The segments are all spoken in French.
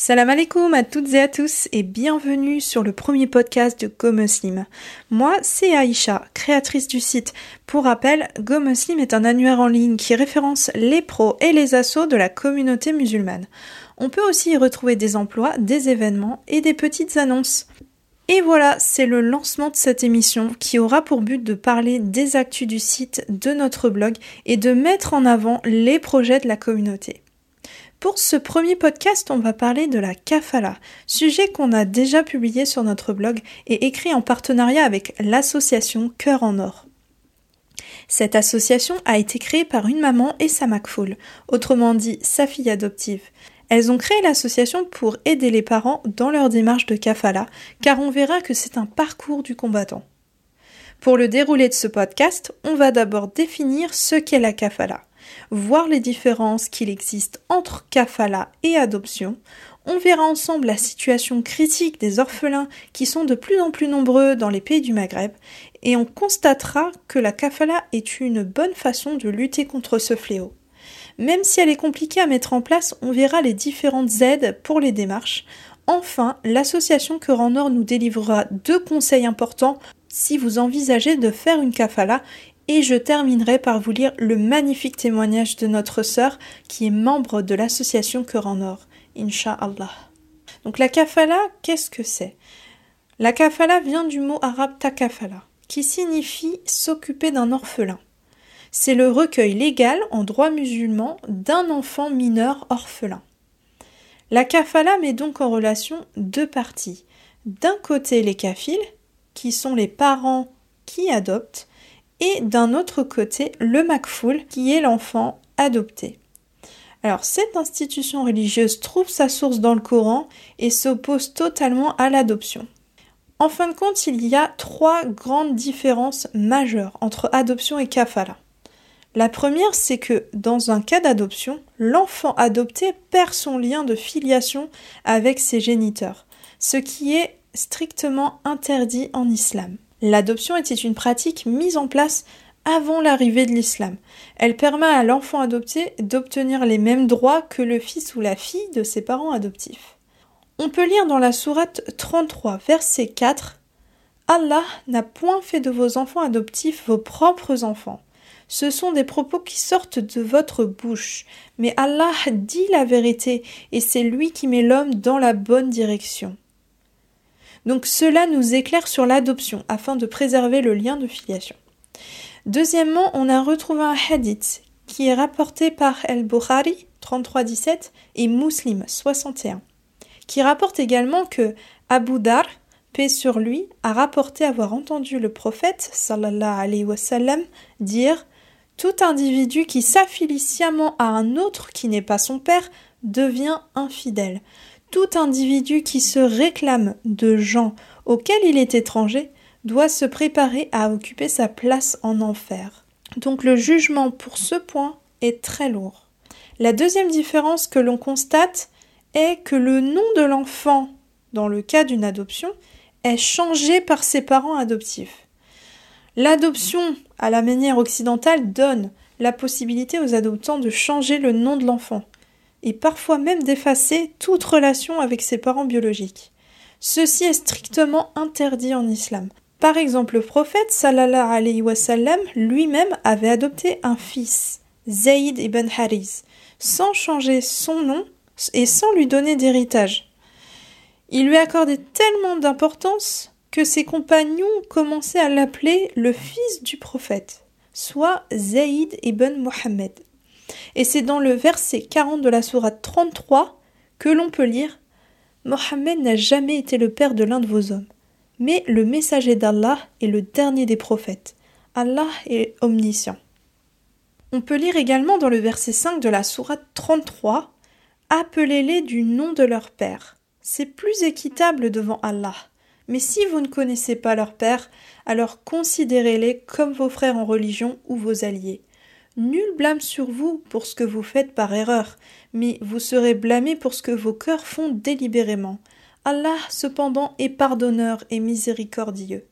Salam alaikum à toutes et à tous et bienvenue sur le premier podcast de Go Muslim. Moi, c'est Aïcha, créatrice du site. Pour rappel, Go Muslim est un annuaire en ligne qui référence les pros et les assos de la communauté musulmane. On peut aussi y retrouver des emplois, des événements et des petites annonces. Et voilà, c'est le lancement de cette émission qui aura pour but de parler des actus du site, de notre blog et de mettre en avant les projets de la communauté. Pour ce premier podcast, on va parler de la kafala, sujet qu'on a déjà publié sur notre blog et écrit en partenariat avec l'association Cœur en Or. Cette association a été créée par une maman et sa macfoul, autrement dit sa fille adoptive. Elles ont créé l'association pour aider les parents dans leur démarche de kafala, car on verra que c'est un parcours du combattant. Pour le déroulé de ce podcast, on va d'abord définir ce qu'est la kafala voir les différences qu'il existe entre kafala et adoption. On verra ensemble la situation critique des orphelins qui sont de plus en plus nombreux dans les pays du Maghreb et on constatera que la kafala est une bonne façon de lutter contre ce fléau. Même si elle est compliquée à mettre en place, on verra les différentes aides pour les démarches. Enfin, l'association Cœur nous délivrera deux conseils importants si vous envisagez de faire une kafala et je terminerai par vous lire le magnifique témoignage de notre sœur qui est membre de l'association Cœur en Or. Inch'Allah. Donc la kafala, qu'est-ce que c'est? La kafala vient du mot arabe takafala, qui signifie s'occuper d'un orphelin. C'est le recueil légal en droit musulman d'un enfant mineur orphelin. La kafala met donc en relation deux parties. D'un côté les kafiles, qui sont les parents qui adoptent, et d'un autre côté le Makfoul qui est l'enfant adopté. Alors cette institution religieuse trouve sa source dans le Coran et s'oppose totalement à l'adoption. En fin de compte, il y a trois grandes différences majeures entre adoption et kafala. La première, c'est que dans un cas d'adoption, l'enfant adopté perd son lien de filiation avec ses géniteurs, ce qui est strictement interdit en islam. L'adoption était une pratique mise en place avant l'arrivée de l'islam. Elle permet à l'enfant adopté d'obtenir les mêmes droits que le fils ou la fille de ses parents adoptifs. On peut lire dans la sourate 33, verset 4 Allah n'a point fait de vos enfants adoptifs vos propres enfants. Ce sont des propos qui sortent de votre bouche. Mais Allah dit la vérité, et c'est lui qui met l'homme dans la bonne direction. Donc cela nous éclaire sur l'adoption afin de préserver le lien de filiation. Deuxièmement, on a retrouvé un hadith qui est rapporté par El-Bukhari 3317 et Muslim 61 qui rapporte également que Abu Dar, paix sur lui, a rapporté avoir entendu le prophète sallallahu alayhi wa sallam dire tout individu qui s'affilie sciemment à un autre qui n'est pas son père devient infidèle. Tout individu qui se réclame de gens auxquels il est étranger doit se préparer à occuper sa place en enfer. Donc le jugement pour ce point est très lourd. La deuxième différence que l'on constate est que le nom de l'enfant, dans le cas d'une adoption, est changé par ses parents adoptifs. L'adoption, à la manière occidentale, donne la possibilité aux adoptants de changer le nom de l'enfant et parfois même d'effacer toute relation avec ses parents biologiques. Ceci est strictement interdit en islam. Par exemple, le prophète sallallahu alayhi wa sallam lui-même avait adopté un fils, Zayd ibn Haris, sans changer son nom et sans lui donner d'héritage. Il lui accordait tellement d'importance que ses compagnons commençaient à l'appeler le fils du prophète, soit Zayd ibn Mohammed. Et c'est dans le verset 40 de la sourate 33 que l'on peut lire Mohammed n'a jamais été le père de l'un de vos hommes, mais le messager d'Allah est le dernier des prophètes. Allah est omniscient. On peut lire également dans le verset 5 de la sourate 33 Appelez-les du nom de leur père. C'est plus équitable devant Allah. Mais si vous ne connaissez pas leur père, alors considérez-les comme vos frères en religion ou vos alliés. Nul blâme sur vous pour ce que vous faites par erreur, mais vous serez blâmés pour ce que vos cœurs font délibérément. Allah, cependant, est pardonneur et miséricordieux.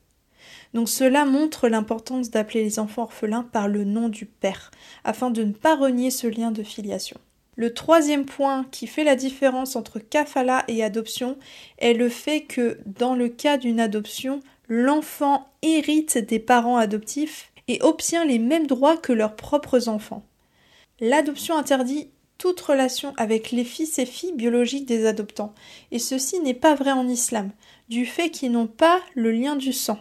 Donc cela montre l'importance d'appeler les enfants orphelins par le nom du Père, afin de ne pas renier ce lien de filiation. Le troisième point qui fait la différence entre kafala et adoption est le fait que dans le cas d'une adoption, l'enfant hérite des parents adoptifs et obtient les mêmes droits que leurs propres enfants. L'adoption interdit toute relation avec les fils et filles biologiques des adoptants, et ceci n'est pas vrai en islam, du fait qu'ils n'ont pas le lien du sang.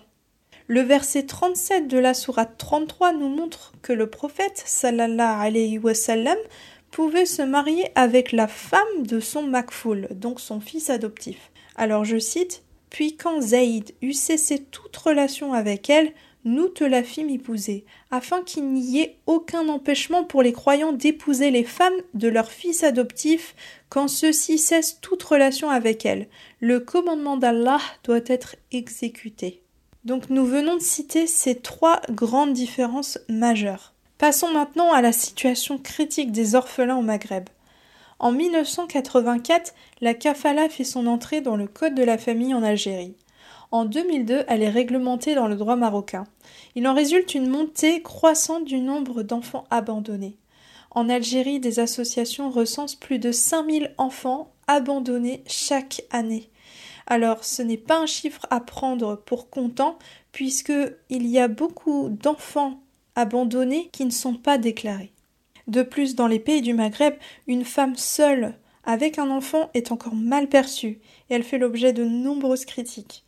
Le verset 37 de la sourate 33 nous montre que le prophète sallallahu alayhi wa sallam pouvait se marier avec la femme de son Makfoul, donc son fils adoptif. Alors je cite Puis quand Zaïd eut cessé toute relation avec elle, nous te la fîmes épouser, afin qu'il n'y ait aucun empêchement pour les croyants d'épouser les femmes de leurs fils adoptifs quand ceux-ci cessent toute relation avec elles. Le commandement d'Allah doit être exécuté. Donc nous venons de citer ces trois grandes différences majeures. Passons maintenant à la situation critique des orphelins au Maghreb. En 1984, la kafala fait son entrée dans le Code de la famille en Algérie. En 2002, elle est réglementée dans le droit marocain. Il en résulte une montée croissante du nombre d'enfants abandonnés. En Algérie, des associations recensent plus de 5000 enfants abandonnés chaque année. Alors, ce n'est pas un chiffre à prendre pour comptant, puisque il y a beaucoup d'enfants abandonnés qui ne sont pas déclarés. De plus, dans les pays du Maghreb, une femme seule avec un enfant est encore mal perçue et elle fait l'objet de nombreuses critiques.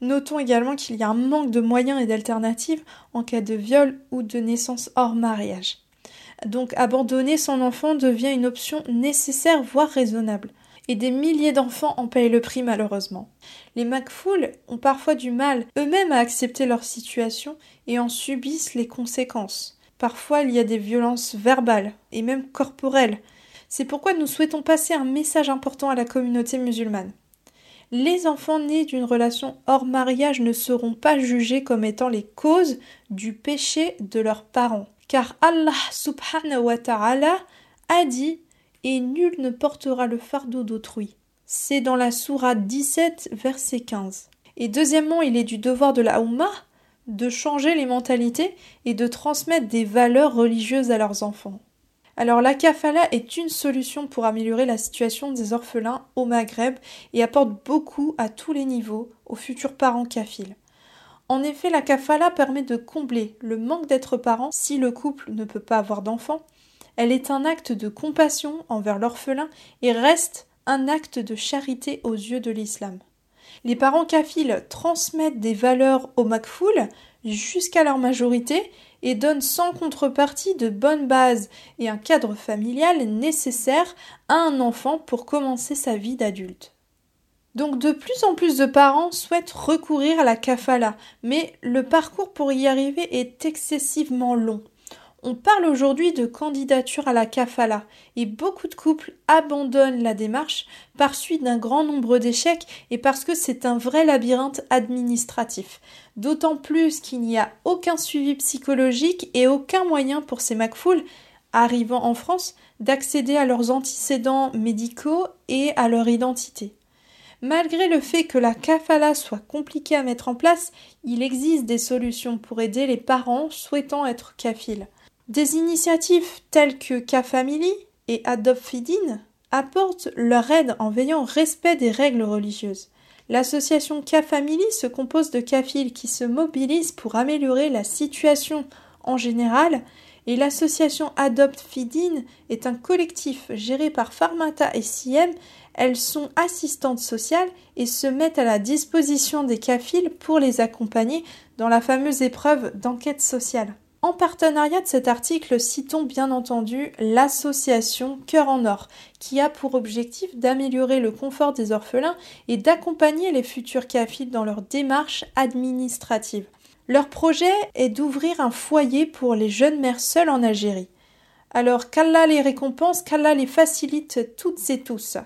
Notons également qu'il y a un manque de moyens et d'alternatives en cas de viol ou de naissance hors mariage. Donc abandonner son enfant devient une option nécessaire voire raisonnable. Et des milliers d'enfants en payent le prix malheureusement. Les McFool ont parfois du mal eux-mêmes à accepter leur situation et en subissent les conséquences. Parfois il y a des violences verbales et même corporelles. C'est pourquoi nous souhaitons passer un message important à la communauté musulmane. Les enfants nés d'une relation hors mariage ne seront pas jugés comme étant les causes du péché de leurs parents. Car Allah subhanahu wa ta'ala a dit et nul ne portera le fardeau d'autrui. C'est dans la sourate 17, verset 15. Et deuxièmement, il est du devoir de la Oumma de changer les mentalités et de transmettre des valeurs religieuses à leurs enfants. Alors la kafala est une solution pour améliorer la situation des orphelins au Maghreb et apporte beaucoup à tous les niveaux aux futurs parents kafiles. En effet, la kafala permet de combler le manque d'être parent si le couple ne peut pas avoir d'enfants elle est un acte de compassion envers l'orphelin et reste un acte de charité aux yeux de l'islam. Les parents kafiles transmettent des valeurs au makfoul jusqu'à leur majorité et donnent sans contrepartie de bonnes bases et un cadre familial nécessaire à un enfant pour commencer sa vie d'adulte. Donc de plus en plus de parents souhaitent recourir à la kafala, mais le parcours pour y arriver est excessivement long. On parle aujourd'hui de candidature à la kafala et beaucoup de couples abandonnent la démarche par suite d'un grand nombre d'échecs et parce que c'est un vrai labyrinthe administratif. D'autant plus qu'il n'y a aucun suivi psychologique et aucun moyen pour ces McFool arrivant en France d'accéder à leurs antécédents médicaux et à leur identité. Malgré le fait que la kafala soit compliquée à mettre en place, il existe des solutions pour aider les parents souhaitant être kafiles. Des initiatives telles que K-Family et Adopt Feedin apportent leur aide en veillant au respect des règles religieuses. L'association K-Family se compose de kafiles qui se mobilisent pour améliorer la situation en général et l'association Adopt Feedin est un collectif géré par Pharmata et CIEM. Elles sont assistantes sociales et se mettent à la disposition des kafiles pour les accompagner dans la fameuse épreuve d'enquête sociale. En partenariat de cet article, citons bien entendu l'association Cœur en Or, qui a pour objectif d'améliorer le confort des orphelins et d'accompagner les futurs CAFID dans leur démarche administrative. Leur projet est d'ouvrir un foyer pour les jeunes mères seules en Algérie. Alors qu'Allah les récompense, qu'Allah les facilite toutes et tous.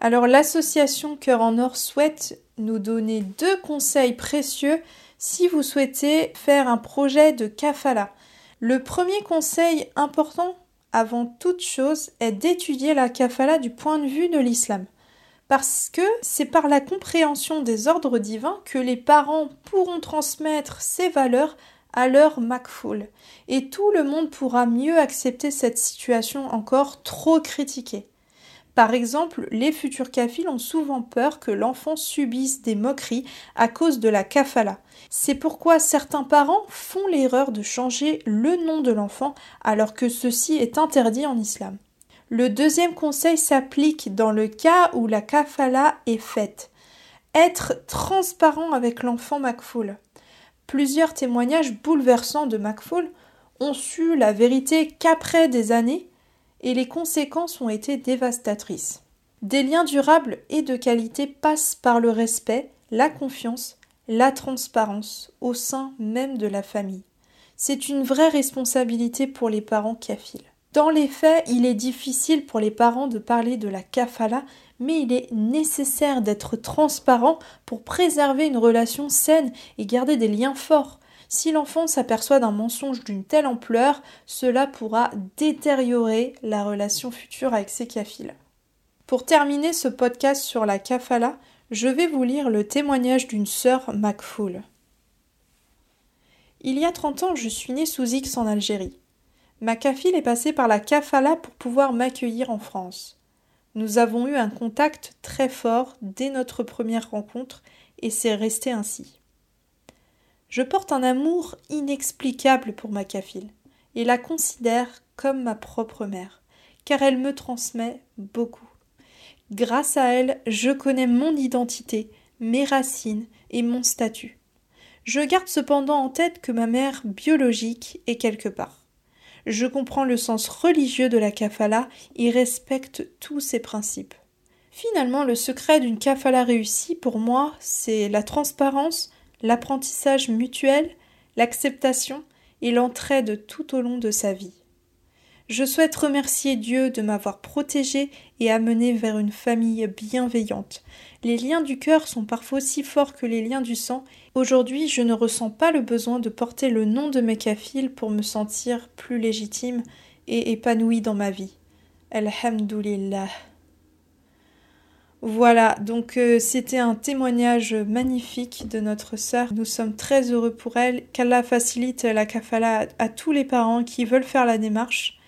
Alors l'association Cœur en Or souhaite nous donner deux conseils précieux si vous souhaitez faire un projet de kafala. Le premier conseil important avant toute chose est d'étudier la kafala du point de vue de l'islam. Parce que c'est par la compréhension des ordres divins que les parents pourront transmettre ces valeurs à leur Macfoul, et tout le monde pourra mieux accepter cette situation encore trop critiquée. Par exemple, les futurs kafiles ont souvent peur que l'enfant subisse des moqueries à cause de la kafala. C'est pourquoi certains parents font l'erreur de changer le nom de l'enfant alors que ceci est interdit en islam. Le deuxième conseil s'applique dans le cas où la kafala est faite. Être transparent avec l'enfant Makfoul. Plusieurs témoignages bouleversants de Makfoul ont su la vérité qu'après des années et les conséquences ont été dévastatrices. Des liens durables et de qualité passent par le respect, la confiance, la transparence au sein même de la famille. C'est une vraie responsabilité pour les parents kafiles. Dans les faits, il est difficile pour les parents de parler de la kafala, mais il est nécessaire d'être transparent pour préserver une relation saine et garder des liens forts. Si l'enfant s'aperçoit d'un mensonge d'une telle ampleur, cela pourra détériorer la relation future avec ses kafiles. Pour terminer ce podcast sur la kafala, je vais vous lire le témoignage d'une sœur Macfoul. Il y a 30 ans, je suis née sous X en Algérie. Ma kafile est passée par la kafala pour pouvoir m'accueillir en France. Nous avons eu un contact très fort dès notre première rencontre et c'est resté ainsi. Je porte un amour inexplicable pour ma kafile et la considère comme ma propre mère, car elle me transmet beaucoup. Grâce à elle, je connais mon identité, mes racines et mon statut. Je garde cependant en tête que ma mère biologique est quelque part. Je comprends le sens religieux de la kafala et respecte tous ses principes. Finalement, le secret d'une kafala réussie pour moi, c'est la transparence, l'apprentissage mutuel, l'acceptation et l'entraide tout au long de sa vie. Je souhaite remercier Dieu de m'avoir protégé et amené vers une famille bienveillante. Les liens du cœur sont parfois aussi forts que les liens du sang. Aujourd'hui, je ne ressens pas le besoin de porter le nom de mes kafiles pour me sentir plus légitime et épanouie dans ma vie. Alhamdulillah. Voilà, donc euh, c'était un témoignage magnifique de notre sœur. Nous sommes très heureux pour elle. Qu'Allah facilite la kafala à, tous les parents qui veulent faire la démarche.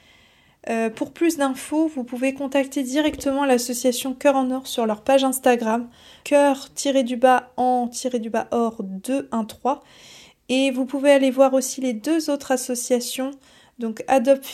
Euh, pour plus d'infos, vous pouvez contacter directement l'association Cœur en Or sur leur page Instagram, cœur-du-bas en-du-bas or 213. Et vous pouvez aller voir aussi les deux autres associations, donc Adopt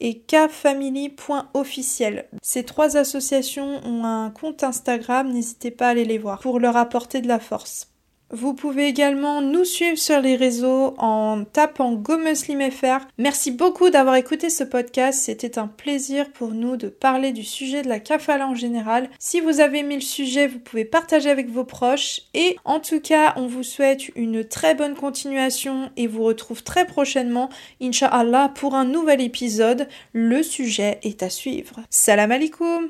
et kfamily.officiel. Ces trois associations ont un compte Instagram, n'hésitez pas à aller les voir pour leur apporter de la force. Vous pouvez également nous suivre sur les réseaux en tapant GoMuslimFR. Merci beaucoup d'avoir écouté ce podcast. C'était un plaisir pour nous de parler du sujet de la kafala en général. Si vous avez aimé le sujet, vous pouvez partager avec vos proches. Et en tout cas, on vous souhaite une très bonne continuation et vous retrouve très prochainement, Inch'Allah, pour un nouvel épisode. Le sujet est à suivre. Salam alaikum